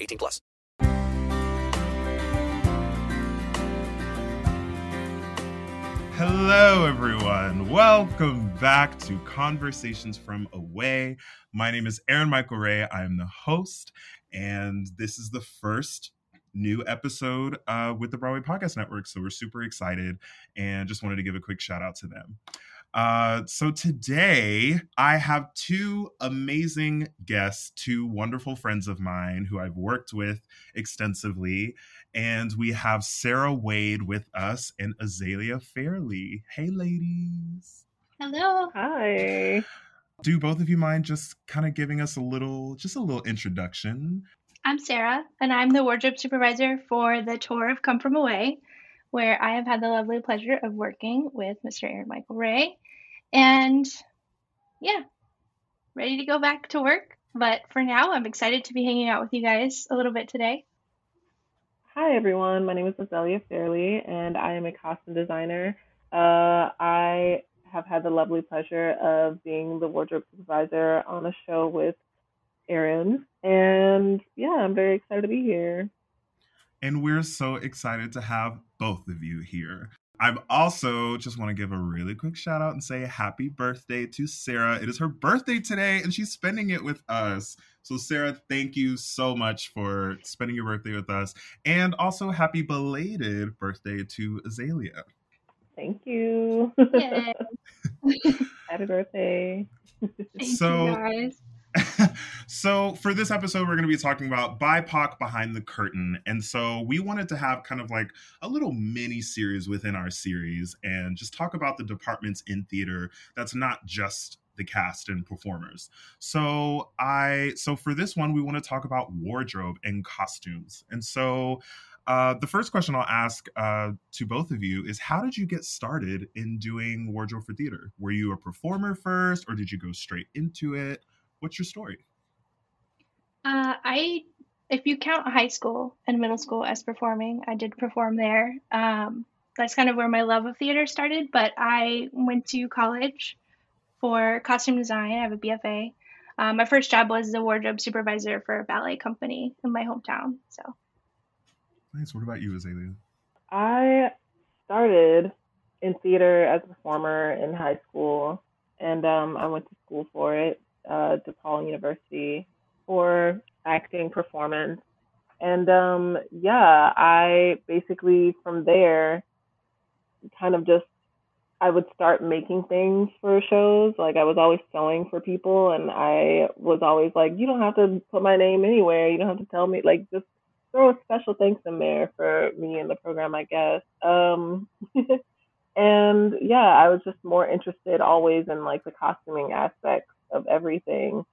18 plus. Hello, everyone. Welcome back to Conversations from Away. My name is Aaron Michael Ray. I am the host, and this is the first new episode uh, with the Broadway Podcast Network. So we're super excited and just wanted to give a quick shout out to them. Uh, so today I have two amazing guests, two wonderful friends of mine who I've worked with extensively. And we have Sarah Wade with us and Azalea Fairley. Hey, ladies. Hello. Hi. Do both of you mind just kind of giving us a little, just a little introduction? I'm Sarah, and I'm the wardrobe supervisor for the tour of Come From Away, where I have had the lovely pleasure of working with Mr. Aaron Michael Ray. And yeah, ready to go back to work. But for now, I'm excited to be hanging out with you guys a little bit today. Hi, everyone. My name is Azalea Fairley, and I am a costume designer. Uh, I have had the lovely pleasure of being the wardrobe supervisor on a show with Aaron. And yeah, I'm very excited to be here. And we're so excited to have both of you here. I'm also just want to give a really quick shout out and say happy birthday to Sarah. It is her birthday today and she's spending it with us. So, Sarah, thank you so much for spending your birthday with us. And also, happy belated birthday to Azalea. Thank you. happy birthday. Thank so, you guys. so for this episode we're going to be talking about bipoc behind the curtain and so we wanted to have kind of like a little mini series within our series and just talk about the departments in theater that's not just the cast and performers so i so for this one we want to talk about wardrobe and costumes and so uh, the first question I'll ask uh, to both of you is How did you get started in doing wardrobe for theater? Were you a performer first, or did you go straight into it? What's your story? Uh, I, if you count high school and middle school as performing, I did perform there. Um, that's kind of where my love of theater started. But I went to college for costume design. I have a BFA. Um, my first job was the wardrobe supervisor for a ballet company in my hometown. So nice. What about you, Azalea? I started in theater as a performer in high school, and um, I went to school for it uh, DePaul University for acting performance. And um, yeah, I basically from there kind of just I would start making things for shows. Like I was always sewing for people, and I was always like, you don't have to put my name anywhere. You don't have to tell me. Like just throw a special thanks in there for me in the program, I guess. Um, and yeah, I was just more interested always in like the costuming aspects of everything.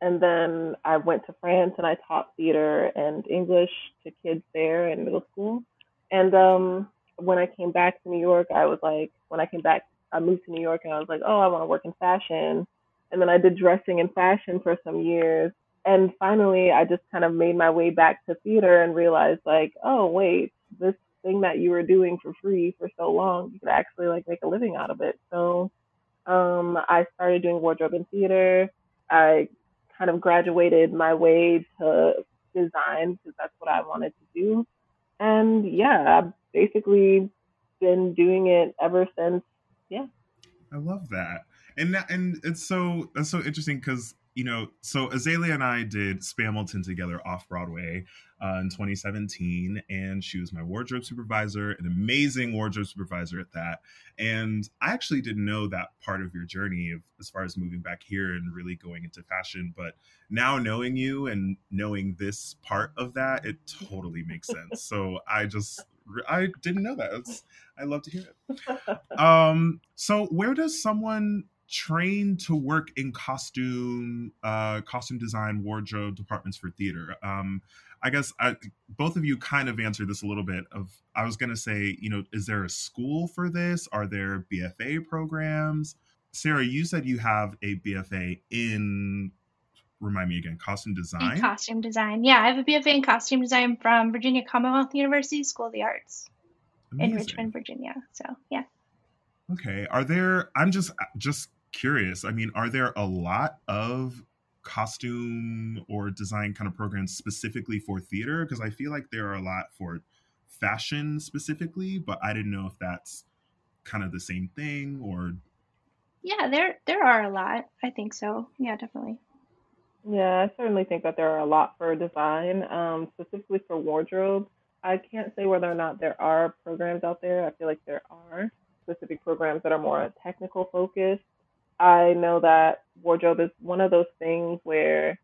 And then I went to France and I taught theater and English to kids there in middle school. And um, when I came back to New York, I was like, when I came back, I moved to New York and I was like, oh, I want to work in fashion. And then I did dressing and fashion for some years. And finally, I just kind of made my way back to theater and realized, like, oh, wait, this thing that you were doing for free for so long, you could actually like make a living out of it. So um, I started doing wardrobe and theater. I kind of graduated my way to design because that's what I wanted to do. And yeah, I've basically been doing it ever since. Yeah. I love that. And that, and it's so that's so interesting because you know, so Azalea and I did Spamilton together off Broadway uh, in 2017, and she was my wardrobe supervisor, an amazing wardrobe supervisor at that. And I actually didn't know that part of your journey of, as far as moving back here and really going into fashion. But now knowing you and knowing this part of that, it totally makes sense. so I just I didn't know that. It's, I love to hear it. Um, so where does someone train to work in costume, uh, costume design, wardrobe departments for theater? Um, I guess I, both of you kind of answered this a little bit. Of I was going to say, you know, is there a school for this? Are there BFA programs? Sarah, you said you have a BFA in. Remind me again, costume design. In costume design, yeah, I have a BFA in costume design from Virginia Commonwealth University School of the Arts Amazing. in Richmond, Virginia. So yeah. Okay. Are there? I'm just just curious. I mean, are there a lot of costume or design kind of programs specifically for theater? Because I feel like there are a lot for fashion specifically, but I didn't know if that's kind of the same thing or. Yeah, there there are a lot. I think so. Yeah, definitely. Yeah, I certainly think that there are a lot for design, um, specifically for wardrobe. I can't say whether or not there are programs out there. I feel like there are specific programs that are more technical focused. I know that wardrobe is one of those things where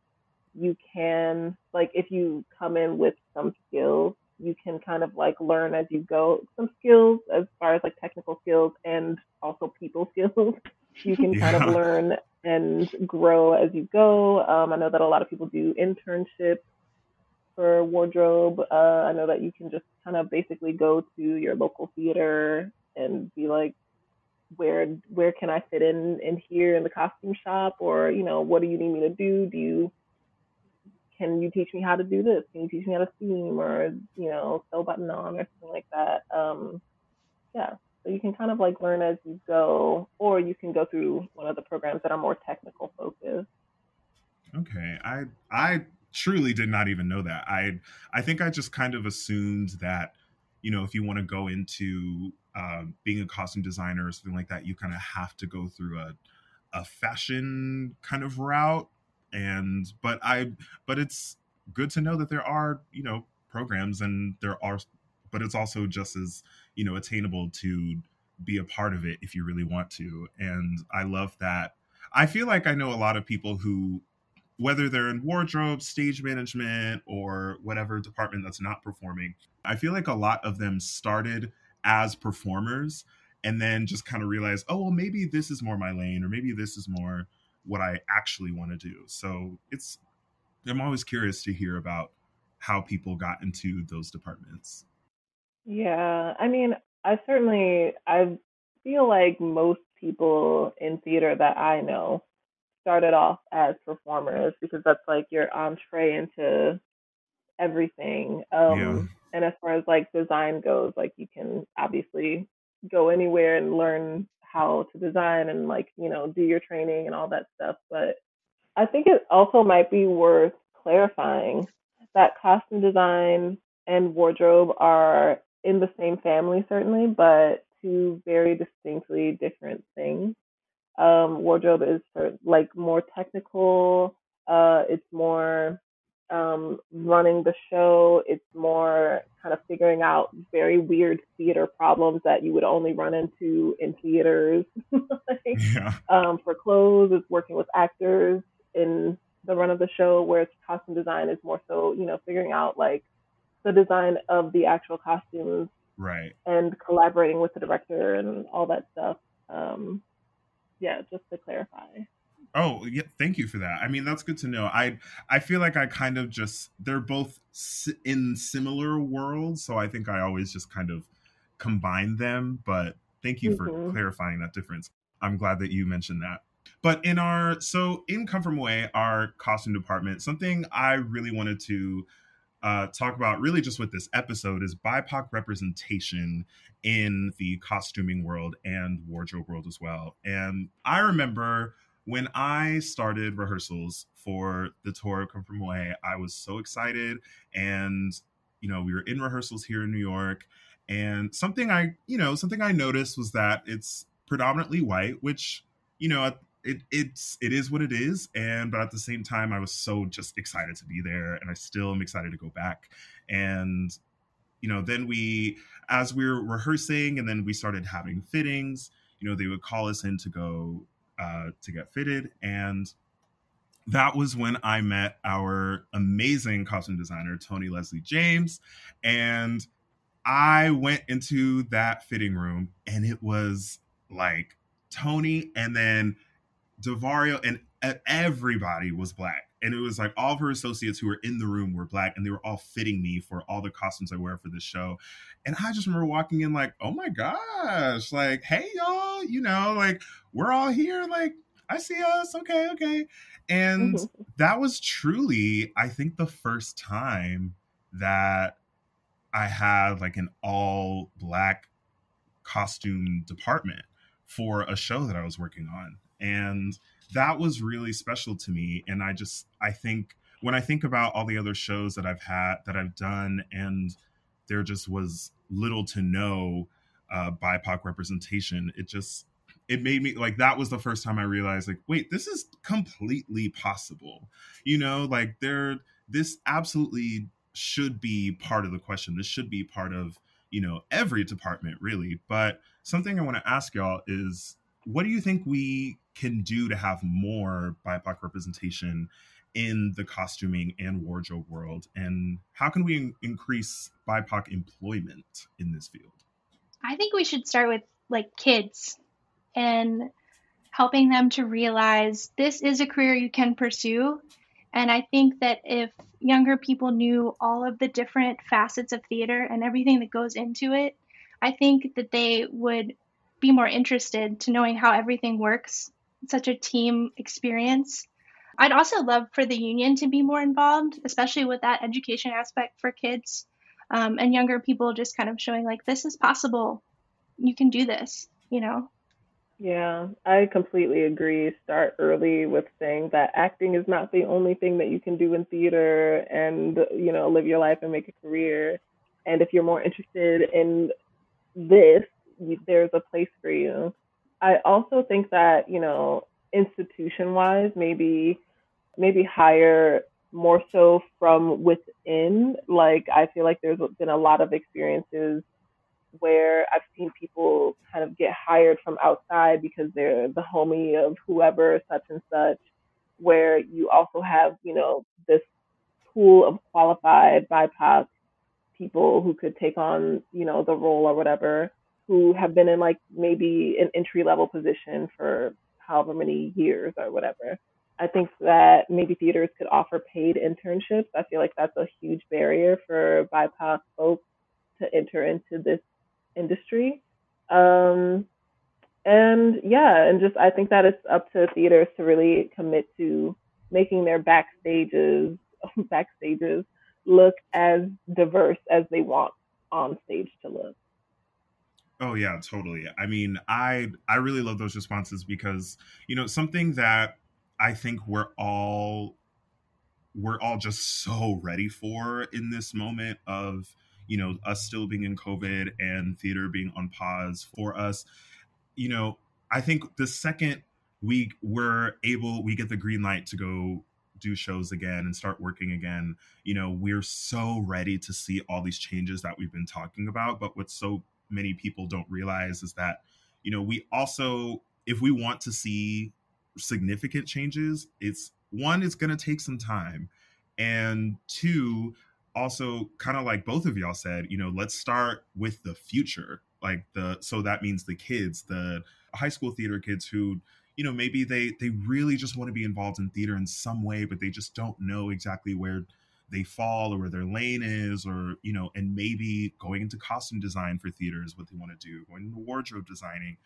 you can, like, if you come in with some skills, you can kind of like learn as you go some skills as far as like technical skills and also people skills. you can kind Yeah. of learn and grow as you go. Um, I know that a lot of people do internships for wardrobe. Uh, I know that you can just kind of basically go to your local theater and be like, where where can I fit in in here in the costume shop, or you know, what do you need me to do? Do you can you teach me how to do this? Can you teach me how to seam or you know sew button on or something like that? Um, yeah, so you can kind of like learn as you go, or you can go through one of the programs that are more technical focused. Okay, I I truly did not even know that. I I think I just kind of assumed that you know if you want to go into um, being a costume designer or something like that, you kind of have to go through a a fashion kind of route. And but I but it's good to know that there are you know programs and there are, but it's also just as you know attainable to be a part of it if you really want to. And I love that. I feel like I know a lot of people who whether they're in wardrobe, stage management, or whatever department that's not performing, I feel like a lot of them started as performers and then just kind of realized, oh, well, maybe this is more my lane, or maybe this is more what I actually want to do. So it's, I'm always curious to hear about how people got into those departments. Yeah, I mean, I certainly I feel like most people in theater that I know started off as performers because that's like your entree into everything. Um, Yeah. and as far as like design goes, like you can obviously go anywhere and learn how to design and like, you know, do your training and all that stuff. But I think it also might be worth clarifying that costume design and wardrobe are in the same family, certainly, but two very distinctly different things. Um, wardrobe is for, like more technical. Uh, it's more um, running the show. It's more kind of figuring out very weird theater problems that you would only run into in theaters. like, Yeah. um, for clothes, it's working with actors in the run of the show, whereas costume design is more so, you know, figuring out like the design of the actual costumes Right. and collaborating with the director and all that stuff. Um, yeah, just to clarify. Oh, yeah, thank you for that. I mean, that's good to know. I I feel like I kind of just they're both in similar worlds, so I think I always just kind of combine them, but thank you for Mhm. clarifying that difference. I'm glad that you mentioned that. But in our so in Come From Away, our costume department, something I really wanted to uh, talk about really just with this episode is BIPOC representation in the costuming world and wardrobe world as well. And I remember when I started rehearsals for the tour of Come From Away, I was so excited. And, you know, we were in rehearsals here in New York. And something I, you know, something I noticed was that it's predominantly white, which you know it it's it is what it is and but at the same time i was so just excited to be there and i still am excited to go back. And you know then we as we were rehearsing and then we started having fittings you know they would call us in to go uh, to get fitted and that was when i met our amazing costume designer Toni-Leslie James and i went into that fitting room and it was like Toni and then Devario and everybody was black. And it was like all of her associates who were in the room were black and they were all fitting me for all the costumes I wear for this show. And I just remember walking in like, oh my gosh, like, hey y'all, you know, like we're all here. Like, I see us. Okay, okay. And mm-hmm. that was truly, I think, the first time that I had like an all black costume department for a show that I was working on and that was really special to me. And i just i think when i think about all the other shows that i've had that i've done and there just was little to no uh, bipoc representation it just it made me like that was the first time i realized like wait this is completely possible. You know like there this absolutely should be part of the question. This should be part of you know every department really. But something i want to ask y'all is what do you think we can do to have more BIPOC representation in the costuming and wardrobe world? And how can we in- increase BIPOC employment in this field? I think we should start with like kids and helping them to realize this is a career you can pursue. And I think that if younger people knew all of the different facets of theater and everything that goes into it, I think that they would be more interested to knowing how everything works. Such a team experience. I'd also love for the union to be more involved, especially with that education aspect for kids um, and younger people, just kind of showing like this is possible. You can do this, you know. Yeah, I completely agree. Start early with saying that acting is not the only thing that you can do in theater and, you know, live your life and make a career. And if you're more interested in this, there's a place for you. I also think that, you know, institution wise, maybe maybe hire more so from within. Like I feel like there's been a lot of experiences where I've seen people kind of get hired from outside because they're the homie of whoever, such and such, where you also have, you know, this pool of qualified BIPOC people who could take on, you know, the role or whatever who have been in like maybe an entry level position for however many years or whatever. I think that maybe theaters could offer paid internships. I feel like that's a huge barrier for BIPOC folks to enter into this industry. Um, and yeah, and just I think that it's up to theaters to really commit to making their backstages backstages look as diverse as they want on stage to look. Oh yeah, totally. I mean, I I really love those responses because, you know, something that I think we're all we're all just so ready for in this moment of, you know, us still being in COVID and theater being on pause for us. You know, I think the second we were able we get the green light to go do shows again and start working again you know we're so ready to see all these changes that we've been talking about but what's so many people don't realize is that you know we also if we want to see significant changes it's one it's going to take some time. And two also kind of like both of y'all said you know let's start with the future. Like the so that means the kids the high school theater kids who you know maybe they they really just want to be involved in theater in some way but they just don't know exactly where they fall or where their lane is or you know and maybe going into costume design for theaters what they want to do going into wardrobe designing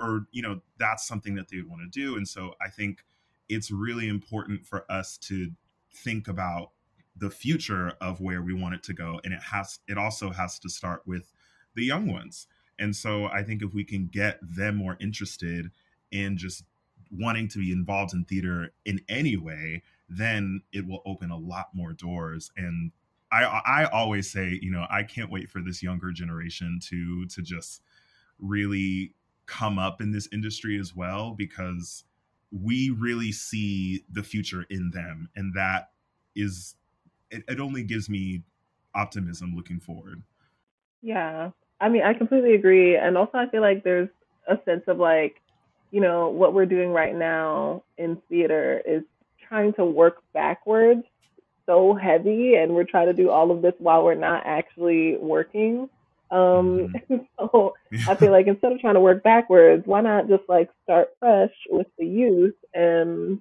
or you know that's something that they would want to do. And so i think it's really important for us to think about the future of where we want it to go. And it has it also has to start with the young ones. And so i think if we can get them more interested in just wanting to be involved in theater in any way then it will open a lot more doors and i i always say you know i can't wait for this younger generation to to just really come up in this industry as well because we really see the future in them and that is it, it only gives me optimism looking forward Yeah. I mean, I completely agree. And also, I feel like there's a sense of like, you know, what we're doing right now in theater is trying to work backwards so heavy, and we're trying to do all of this while we're not actually working. Um, so I feel like instead of trying to work backwards, why not just like start fresh with the youth and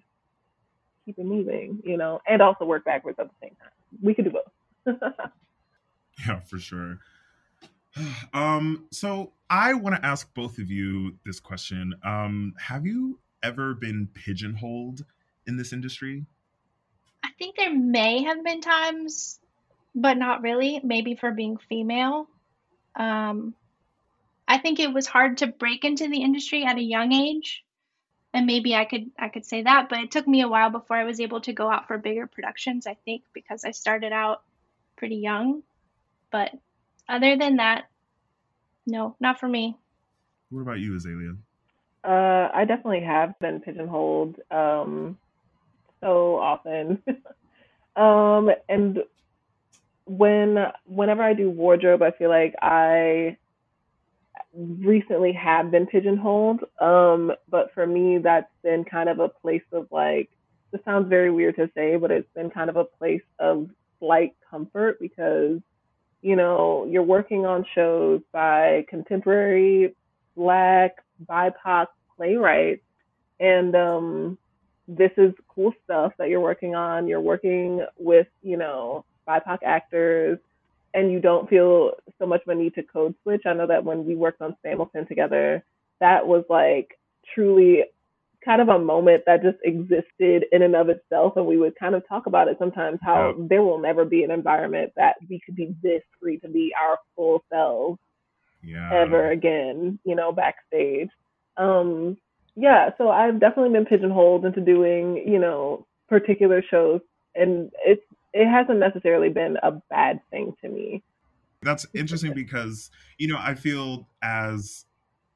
keep it moving, you know, and also work backwards at the same time. We could do both. yeah for sure um so i want to ask both of you this question um have you ever been pigeonholed in this industry I think there may have been times, but not really. Maybe for being female. Um, I think it was hard to break into the industry at a young age, and maybe I could I could say that. But it took me a while before I was able to go out for bigger productions. I think because I started out pretty young. But other than that, no, not for me. what about you azalea Uh, I definitely have been pigeonholed um, so often. um, and when whenever I do wardrobe, I feel like I recently have been pigeonholed. Um, but for me, that's been kind of a place of like, this sounds very weird to say, but it's been kind of a place of slight comfort because, you know, you're working on shows by contemporary Black BIPOC playwrights, and um, this is cool stuff that you're working on. You're working with, you know, BIPOC actors, and you don't feel so much of a need to code switch. I know that when we worked on Hamilton together, that was like truly kind of a moment that just existed in and of itself. And we would kind of talk about it sometimes how there will never be an environment that we could be this free to be our full selves yeah ever again, you know, backstage. Um, yeah, so I've definitely been pigeonholed into doing, you know, particular shows, and it's it hasn't necessarily been a bad thing to me. that's interesting because you know i feel as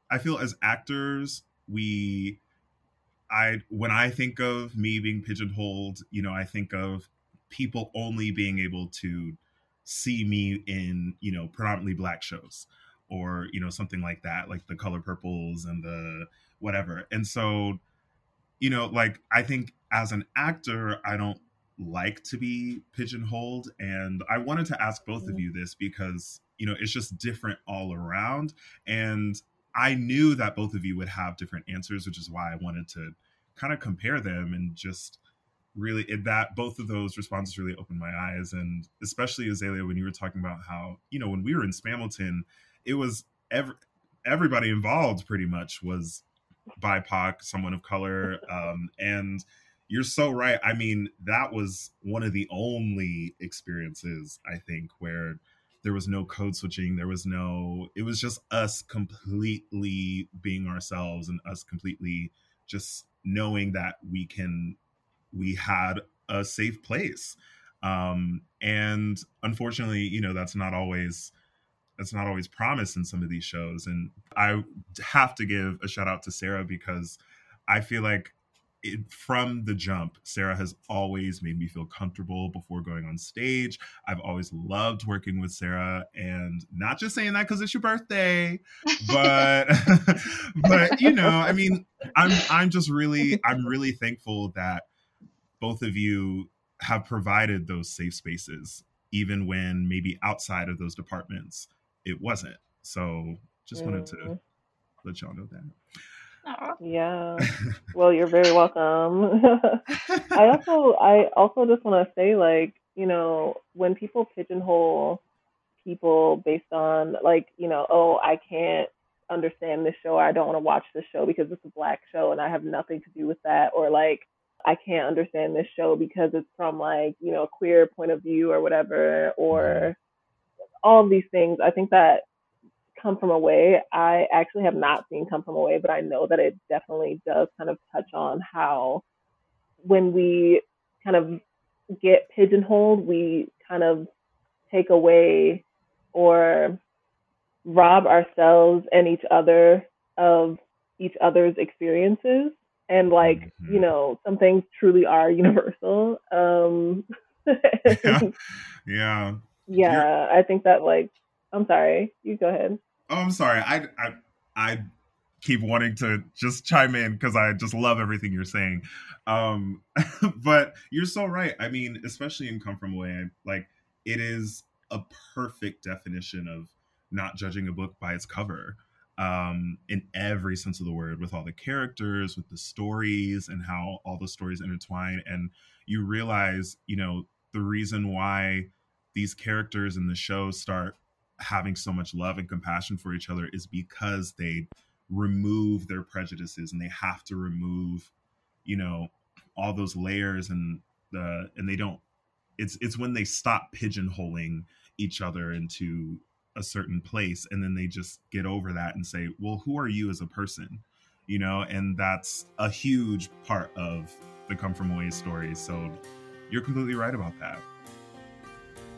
i feel as actors we i when i think of me being pigeonholed you know i think of people only being able to see me in you know predominantly black shows or you know something like that like the color purples and the whatever. And so you know like i think as an actor i don't like to be pigeonholed and i wanted to ask both of you this because you know it's just different all around and i knew that both of you would have different answers which is why i wanted to kind of compare them and just really it, that both of those responses really opened my eyes and especially azalea when you were talking about how you know when we were in spamilton it was every, everybody involved pretty much was bipoc someone of color um, and you're so right. I mean that was one of the only experiences i think where there was no code switching there was no it was just us completely being ourselves and us completely just knowing that we can we had a safe place. Um and unfortunately you know that's not always that's not always promised in some of these shows. And i have to give a shout out to sarah because i feel like it, from the jump sarah has always made me feel comfortable before going on stage. I've always loved working with sarah and not just saying that because it's your birthday but but you know i mean i'm i'm just really i'm really thankful that both of you have provided those safe spaces even when maybe outside of those departments it wasn't so just wanted to Mhm. let y'all know that Aw. Yeah. Well, you're very welcome. I also I also just want to say like, you know, when people pigeonhole people based on like, you know, oh, I can't understand this show, or I don't want to watch this show because it's a black show and I have nothing to do with that or like I can't understand this show because it's from like, you know, a queer point of view or whatever or all of these things. I think that come from away i actually have not seen come from away but i know that it definitely does kind of touch on how when we kind of get pigeonholed we kind of take away or rob ourselves and each other of each other's experiences and like Mm-hmm. you know some things truly are universal um yeah. yeah. Yeah i think that like i'm sorry you go ahead Oh, I'm sorry. I I I keep wanting to just chime in because I just love everything you're saying. Um, but you're so right. I mean, especially in Come From Away, like it is a perfect definition of not judging a book by its cover um in every sense of the word with all the characters with the stories and how all the stories intertwine and you realize you know the reason why these characters in the show start having so much love and compassion for each other is because they remove their prejudices and they have to remove you know all those layers and the and they don't it's it's when they stop pigeonholing each other into a certain place and then they just get over that and say well who are you as a person? You know and that's a huge part of the come from away story. So you're completely right about that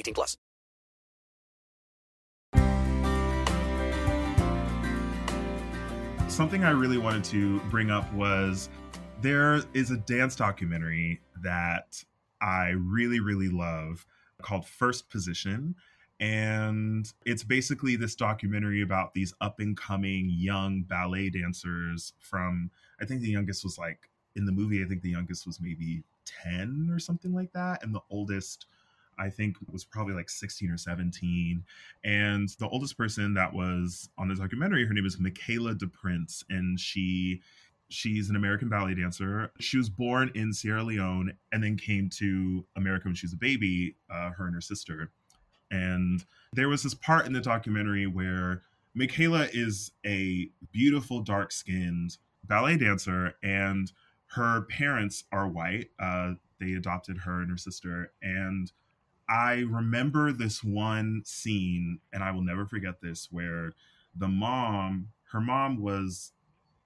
18 plus. something I really wanted to bring up was there is a dance documentary that I really, really love called First Position. And it's basically this documentary about these up and coming young ballet dancers from, I think the youngest was like, in the movie, I think the youngest was maybe 10 or something like that. And the oldest, I think, was probably like 16 or 17. And the oldest person that was on the documentary, her name is Michaela DePrince, and she she's an American ballet dancer. She was born in Sierra Leone and then came to America when she was a baby, uh, her and her sister. And there was this part in the documentary where Michaela is a beautiful, dark skinned ballet dancer, and her parents are white. Uh, they adopted her and her sister. And I remember this one scene, and I will never forget this, where the mom, her mom was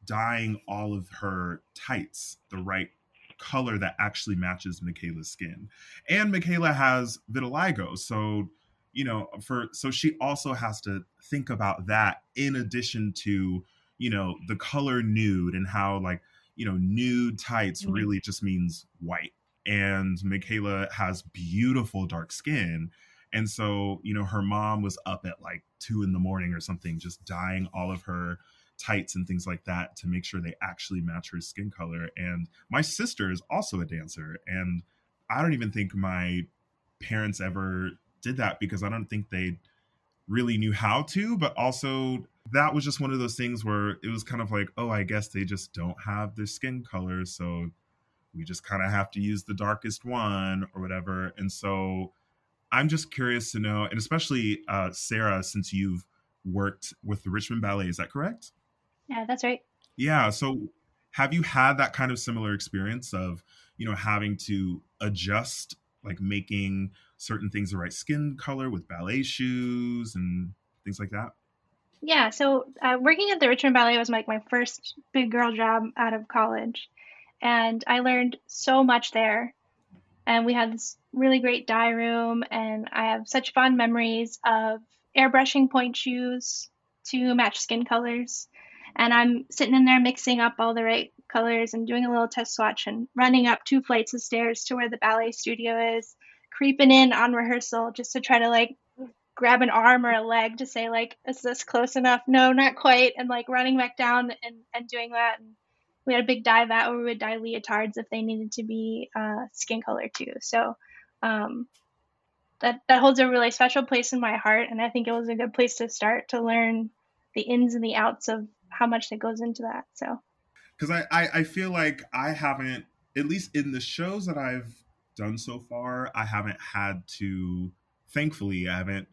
dyeing all of her tights the right color that actually matches Michaela's skin. And Michaela has vitiligo, so you know, for so she also has to think about that in addition to, you know, the color nude and how like, you know, nude tights mm-hmm. really just means white. And Michaela has beautiful dark skin. And so, you know, her mom was up at like two in the morning or something, just dyeing all of her tights and things like that to make sure they actually match her skin color. And my sister is also a dancer. And I don't even think my parents ever did that because I don't think they really knew how to, but also that was just one of those things where it was kind of like, oh, I guess they just don't have their skin color. So we just kind of have to use the darkest one or whatever. And so I'm just curious to know, and especially uh, Sarah, since you've worked with the Richmond Ballet, is that correct? Yeah, that's right. Yeah. So have you had that kind of similar experience of, you know, having to adjust, like making certain things the right skin color with ballet shoes and things like that? Yeah, so uh, working at the Richmond Ballet was like my first big girl job out of college. And I learned so much there. And we had this really great dye room, and I have such fond memories of airbrushing pointe shoes to match skin colors. And I'm sitting in there mixing up all the right colors and doing a little test swatch and running up two flights of stairs to where the ballet studio is, creeping in on rehearsal just to try to like grab an arm or a leg to say like is this close enough no not quite and like running back down and, and doing that and we had a big dye vat where we would dye leotards if they needed to be uh, skin color too. So um, that that holds a really special place in my heart and i think it was a good place to start to learn the ins and the outs of how much that goes into that so. Because I, I i feel like i haven't at least in the shows that i've done so far i haven't had to thankfully i haven't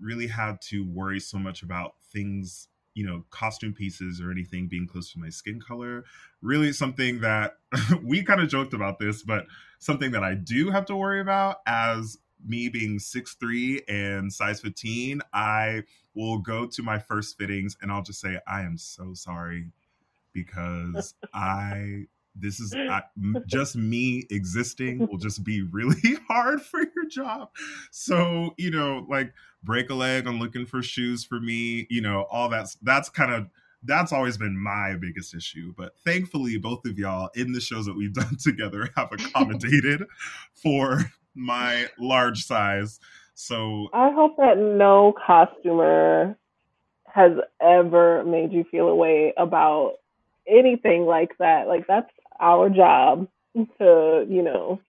really had to worry so much about things you know costume pieces or anything being close to my skin color really something that we kind of joked about this but something that i do have to worry about as me being 6'3 and size 15 i will go to my first fittings and i'll just say i am so sorry because i this is mm. I, just me existing will just be really hard for your job. So you know like break a leg i'm looking for shoes for me you know all that's that's kind of that's always been my biggest issue but thankfully both of y'all in the shows that we've done together have accommodated for my large size. So I hope that no costumer has ever made you feel a way about anything like that. Like that's our job to, you know,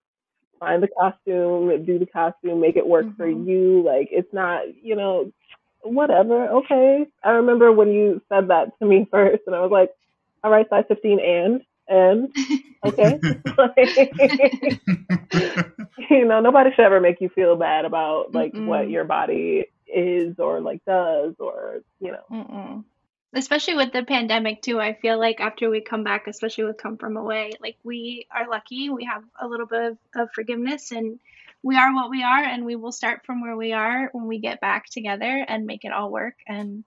find the costume, do the costume, make it work for mm-hmm. you. Like it's not, you know, whatever. Okay. I remember when you said that to me first, and I was like, all right, size 15 and and okay. you know, nobody should ever make you feel bad about like what Mm-mm. your body is or like does or you know. Mm-mm. Especially with the pandemic too i feel like after we come back especially with come from away like we are lucky. We have a little bit of, of forgiveness and we are what we are and we will start from where we are when we get back together and make it all work. And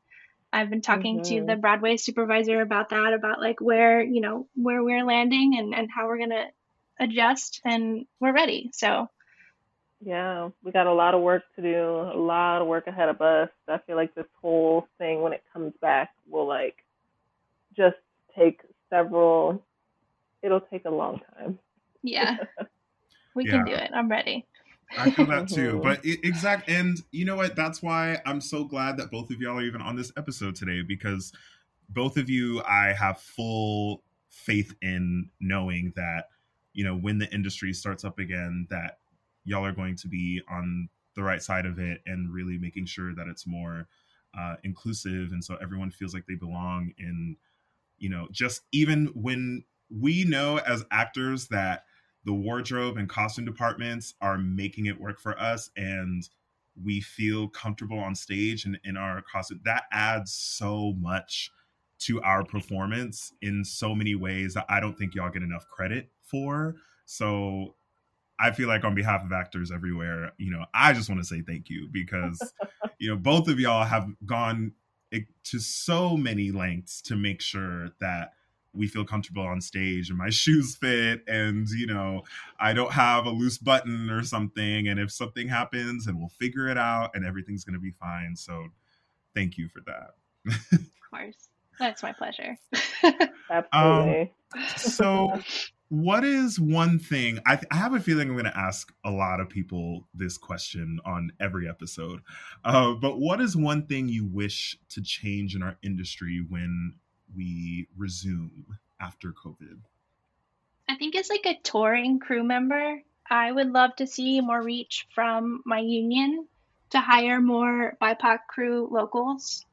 i've been talking to Mhm. the broadway supervisor about that about like where you know where we're landing and and how we're gonna adjust and we're ready. So Yeah, we got a lot of work to do, a lot of work ahead of us. I feel like this whole thing, when it comes back, will like just take several. It'll take a long time. yeah we Yeah. can do it i'm ready I feel that too. Mhm. But i exact, and you know what? That's why I'm so glad that both of y'all are even on this episode today because both of you, I have full faith in knowing that, you know, when the industry starts up again, that y'all are going to be on the right side of it and really making sure that it's more uh, inclusive. And so everyone feels like they belong in, you know, just even when we know as actors that the wardrobe and costume departments are making it work for us and we feel comfortable on stage and in our costume that adds so much to our performance in so many ways that i don't think y'all get enough credit for so i feel like on behalf of actors everywhere you know i just want to say thank you because you know both of y'all have gone to so many lengths to make sure that we feel comfortable on stage and my shoes fit and you know i don't have a loose button or something and if something happens and we'll figure it out and everything's going to be fine. So thank you for that. Of course. That's my pleasure. Absolutely. Um, so what is one thing I, I have a feeling i'm going to ask a lot of people this question on every episode uh, but what is one thing you wish to change in our industry when we resume after covid I think as like a touring crew member, I would love to see more reach from my union to hire more BIPOC crew locals.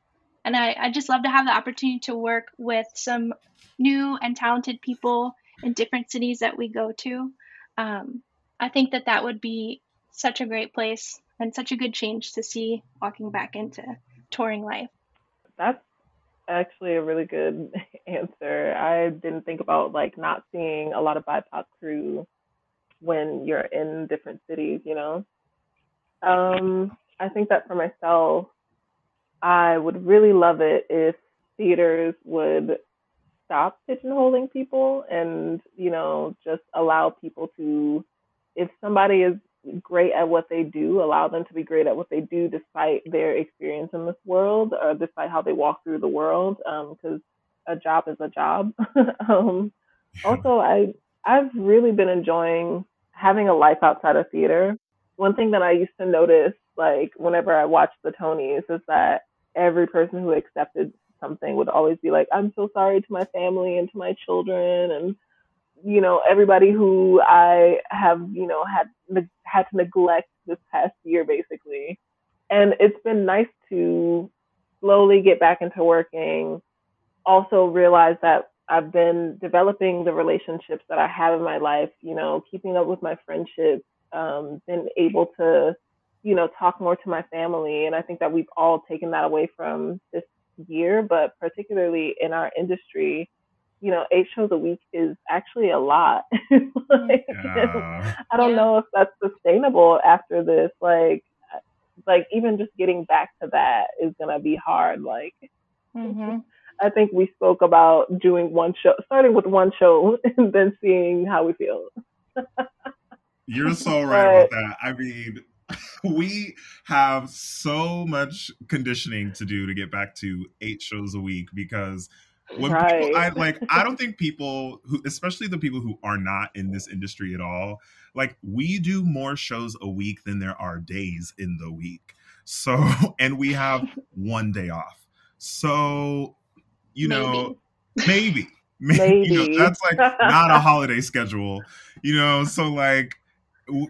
And I, I just love to have the opportunity to work with some new and talented people in different cities that we go to. Um, I think that that would be such a great place and such a good change to see walking back into touring life. That's actually a really good answer. I didn't think about like not seeing a lot of BIPOC crew when you're in different cities, you know. Um, I think that for myself, I would really love it if theaters would stop pigeonholing people and, you know, just allow people to, if somebody is great at what they do, allow them to be great at what they do despite their experience in this world or despite how they walk through the world, because a job is a job. um, also, I I've really been enjoying having a life outside of theater. one thing that I used to notice, like whenever I watched the Tonys, is that every person who accepted something would always be like, "I'm so sorry to my family and to my children," and you know, everybody who I have, you know, had had to neglect this past year, basically. And it's been nice to slowly get back into working. Also realize that I've been developing the relationships that I have in my life, you know, keeping up with my friendships, um, been able to, you know, talk more to my family. And I think that we've all taken that away from this year, but particularly in our industry, you know, eight shows a week is actually a lot. like, yeah. I don't yeah. know if that's sustainable after this. Like, like even just getting back to that is gonna be hard. Like, mm-hmm. I think we spoke about doing one show, starting with one show, and then seeing how we feel. You're so right but, about that. I mean, we have so much conditioning to do to get back to eight shows a week because when right. people, I like, I don't think people who, especially the people who are not in this industry at all, like we do more shows a week than there are days in the week. So, and we have one day off. So, you know, maybe, maybe, maybe. You know, that's like not a holiday schedule, you know. So, like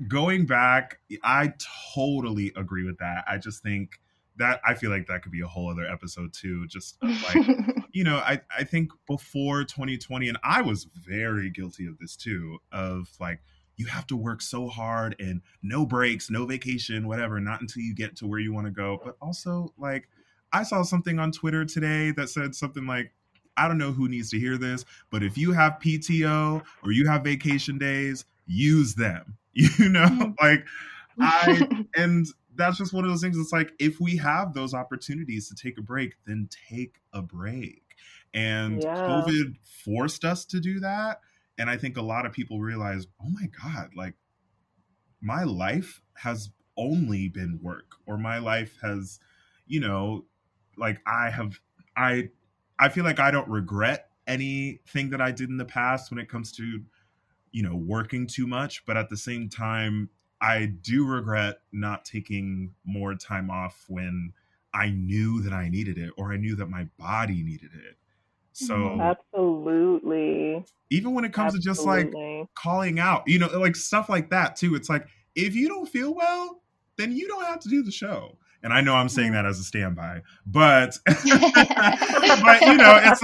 going back, I totally agree with that. I just think that I feel like that could be a whole other episode too. Just like you know, I I think before 2020, and I was very guilty of this too. Of like you have to work so hard and no breaks, no vacation, whatever, not until you get to where you want to go. But also like I saw something on Twitter today that said something like. I don't know who needs to hear this, but if you have PTO or you have vacation days, use them. You know, mm. like I and that's just one of those things. It's like if we have those opportunities to take a break, then take a break. And yeah. COVID forced us to do that. And I think a lot of people realize, oh my God, like my life has only been work, or my life has, you know, like I have, I, I feel like I don't regret anything that I did in the past when it comes to, you know, working too much. But at the same time, I do regret not taking more time off when I knew that I needed it or I knew that my body needed it. So mm-hmm. absolutely. Even when it comes absolutely. to just like calling out, you know, like stuff like that too. It's like if you don't feel well, then you don't have to do the show. And I know I'm saying that as a standby, but but you know, it's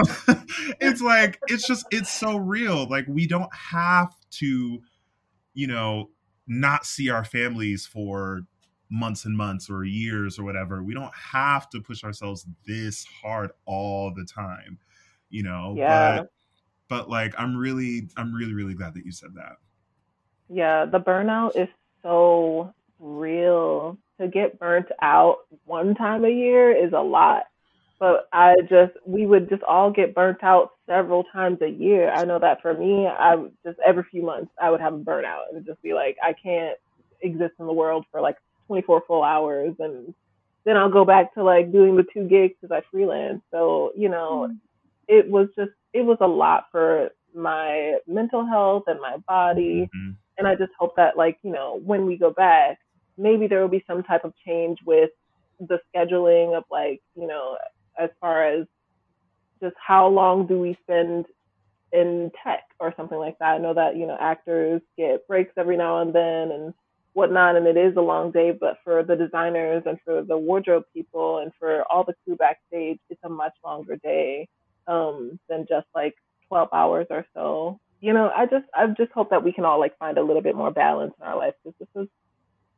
it's like it's just it's so real. Like we don't have to, you know, not see our families for months and months or years or whatever. We don't have to push ourselves this hard all the time, you know. Yeah. But but like I'm really I'm really really glad that you said that. Yeah, the burnout is so real. To get burnt out one time a year is a lot but I just we would just all get burnt out several times a year. I know that for me, I just every few months I would have a burnout and just be like, I can't exist in the world for like 24 full hours, and then I'll go back to like doing the two gigs because I freelance. So you know, mm-hmm. it was just it was a lot for my mental health and my body, mm-hmm. and I just hope that like you know when we go back, maybe there will be some type of change with the scheduling of like you know as far as just how long do we spend in tech or something like that. I know that, you know, actors get breaks every now and then and whatnot, and it is a long day, but for the designers and for the wardrobe people and for all the crew backstage, it's a much longer day um, than just like 12 hours or so. You know, I just, I just hope that we can all like find a little bit more balance in our life because this is,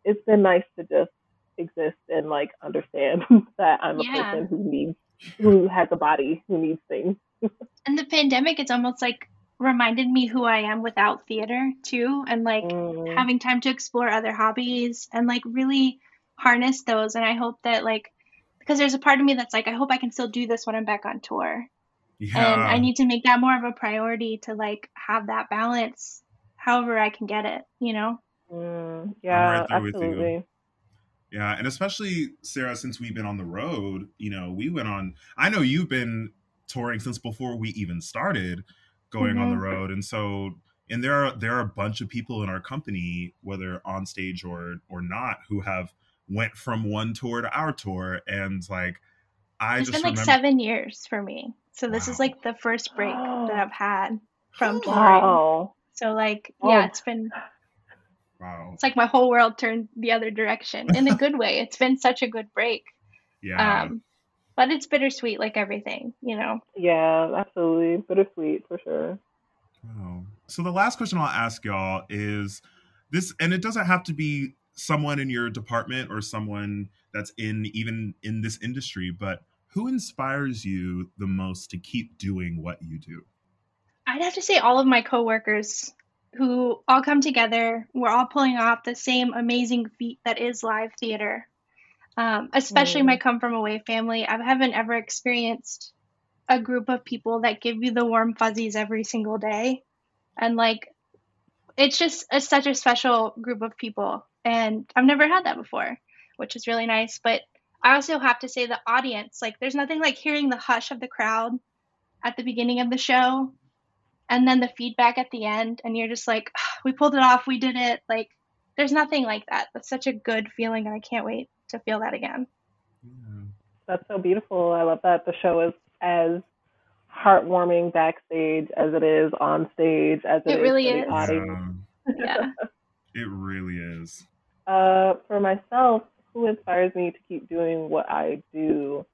it's been nice to just exist and like understand that I'm a yeah. person who needs who has a body who needs things. and the pandemic, it's almost like reminded me who I am without theater too, and like mm. having time to explore other hobbies and like really harness those. And I hope that like because there's a part of me that's like I hope I can still do this when I'm back on tour. Yeah. And I need to make that more of a priority to like have that balance however I can get it, you know? Mm, yeah, right absolutely. Yeah, and especially Sarah, since we've been on the road, you know, we went on. I know you've been touring since before we even started going mm-hmm. on the mm-hmm. road, and so and there are there are a bunch of people in our company whether on stage or or not who have went from one tour to our tour and like i It's just been like seven years for me. So this is like the first break that I've had from touring. Wow. So like Oh. yeah, it's been wow it's like my whole world turned the other direction in a good way. It's been such a good break. yeah Um but it's bittersweet like everything, you know. Yeah, absolutely. Bittersweet for sure. Wow. So the last question I'll ask y'all is this, and it doesn't have to be someone in your department or someone that's in even in this industry, but who inspires you the most to keep doing what you do? I'd have to say all of my coworkers who all come together. We're all pulling off the same amazing feat that is live theater. Um, especially Mm. my come from away family. I haven't ever experienced a group of people that give you the warm fuzzies every single day, and like it's just it's such a special group of people, and I've never had that before, which is really nice. But I also have to say the audience, like there's nothing like hearing the hush of the crowd at the beginning of the show and then the feedback at the end and you're just like "Ah, we pulled it off we did it like there's nothing like that that's such a good feeling and i can't wait to feel that again That's so beautiful. I love that the show is as heartwarming backstage as it is on stage, as it really for is. the audience. yeah It really is. Uh, for myself, who inspires me to keep doing what I do?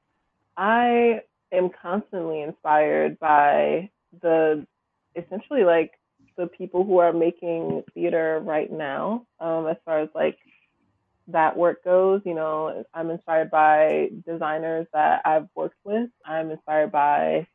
I am constantly inspired by the essentially like the people who are making theater right now, um, as far as like that work goes. You know, I'm inspired by designers that I've worked with. I'm inspired by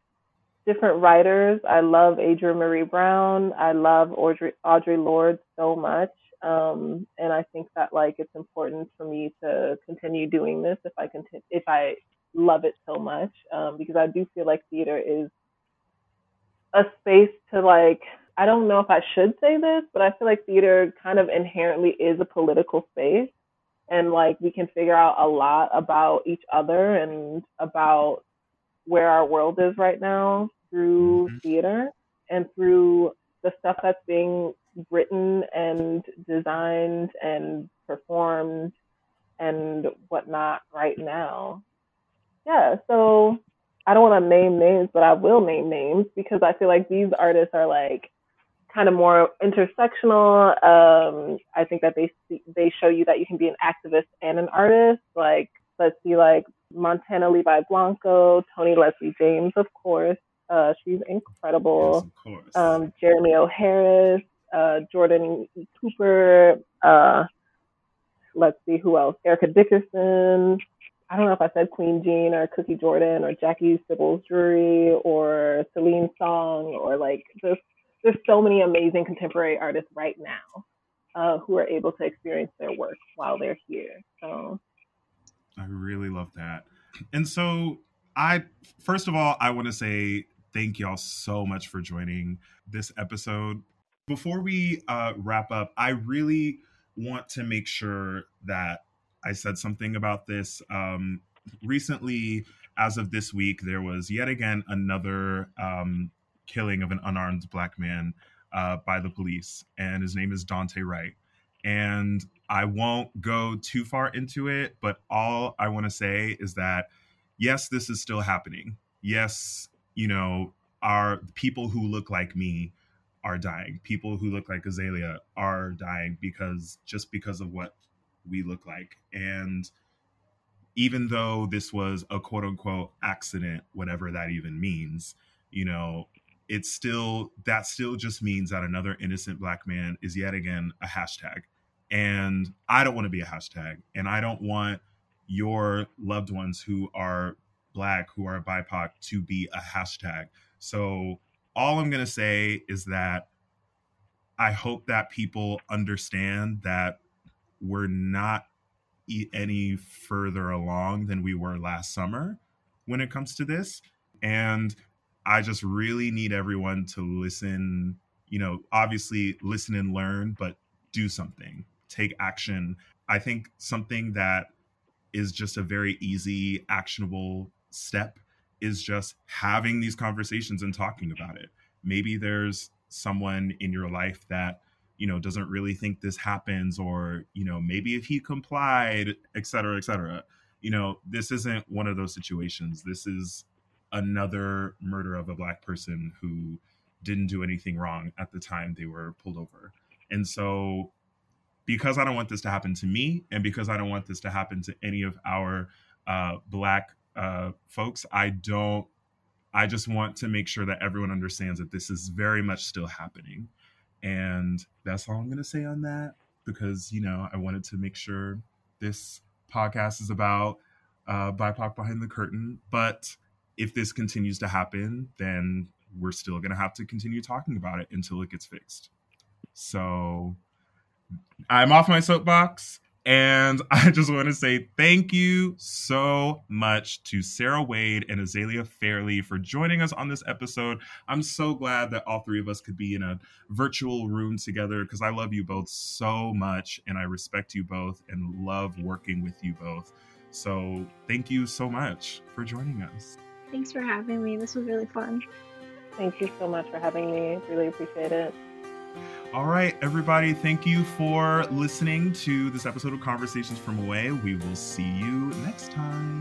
different writers. I love Adrienne Maree Brown. I love Audre, Audre Lorde so much. Um, and I think that like it's important for me to continue doing this if I continue, if I love it so much, um, because I do feel like theater is a space to like, I don't know if I should say this, but I feel like theater kind of inherently is a political space. And like we can figure out a lot about each other and about where our world is right now through Mhm. theater and through the stuff that's being written and designed and performed and whatnot right now. Yeah, so I don't want to name names, but I will name names because I feel like these artists are like kind of more intersectional. Um, I think that they see, they show you that you can be an activist and an artist. Like let's see, like Montana Levi Blanco, Toni-Leslie James, of course. Uh, she's Yes, incredible of course. um, Jeremy O. Harris, uh, Jordan E. Cooper. Uh, let's see who else. Erica Dickerson. I don't know if I said Qween Jean or Cookie Jordan or Jackie Sibblies Drury or Celine Song or like there's there's so many amazing contemporary artists right now uh, who are able to experience their work while they're here. So I really love that. And so I first of all, I want to say thank y'all so much for joining this episode. Before we uh, wrap up, I really want to make sure that I said something about this. Um, recently, as of this week, there was yet again another um, killing of an unarmed black man uh, by the police, and his name is Daunte Wright. And I won't go too far into it, but all I want to say is that yes, this is still happening. Yes, you know, our people who look like me are dying. People who look like Azalea are dying because just because of what we look like. And even though this was a quote unquote accident, whatever that even means, you know, it's still that still just means that another innocent black man is yet again a hashtag. And I don't want to be a hashtag. And I don't want your loved ones who are black, who are BIPOC to be a hashtag. So all I'm going to say is that I hope that people understand that we're not any further along than we were last summer when it comes to this. And I just really need everyone to listen, you know, obviously listen and learn, but do something, take action. I think something that is just a very easy, actionable step is just having these conversations and talking about it. Maybe there's someone in your life that you know doesn't really think this happens or you know maybe if he complied et cetera et cetera. You know this isn't one of those situations. This is another murder of a black person who didn't do anything wrong at the time they were pulled over. And so because i don't want this to happen to me and because i don't want this to happen to any of our uh, black uh, folks i don't i just want to make sure that everyone understands that this is very much still happening and that's all I'm going to say on that because, you know, I wanted to make sure this podcast is about uh, BIPOC behind the curtain. But if this continues to happen, then we're still going to have to continue talking about it until it gets fixed. So I'm off my soapbox. And I just want to say thank you so much to Sarah Wade and Azalea Fairley for joining us on this episode. I'm so glad that all three of us could be in a virtual room together because I love you both so much and I respect you both and love working with you both. So thank you so much for joining us. Thanks for having me. This was really fun. Thank you so much for having me. Really appreciate it. All right, everybody, thank you for listening to this episode of Conversations from Away. We will see you next time.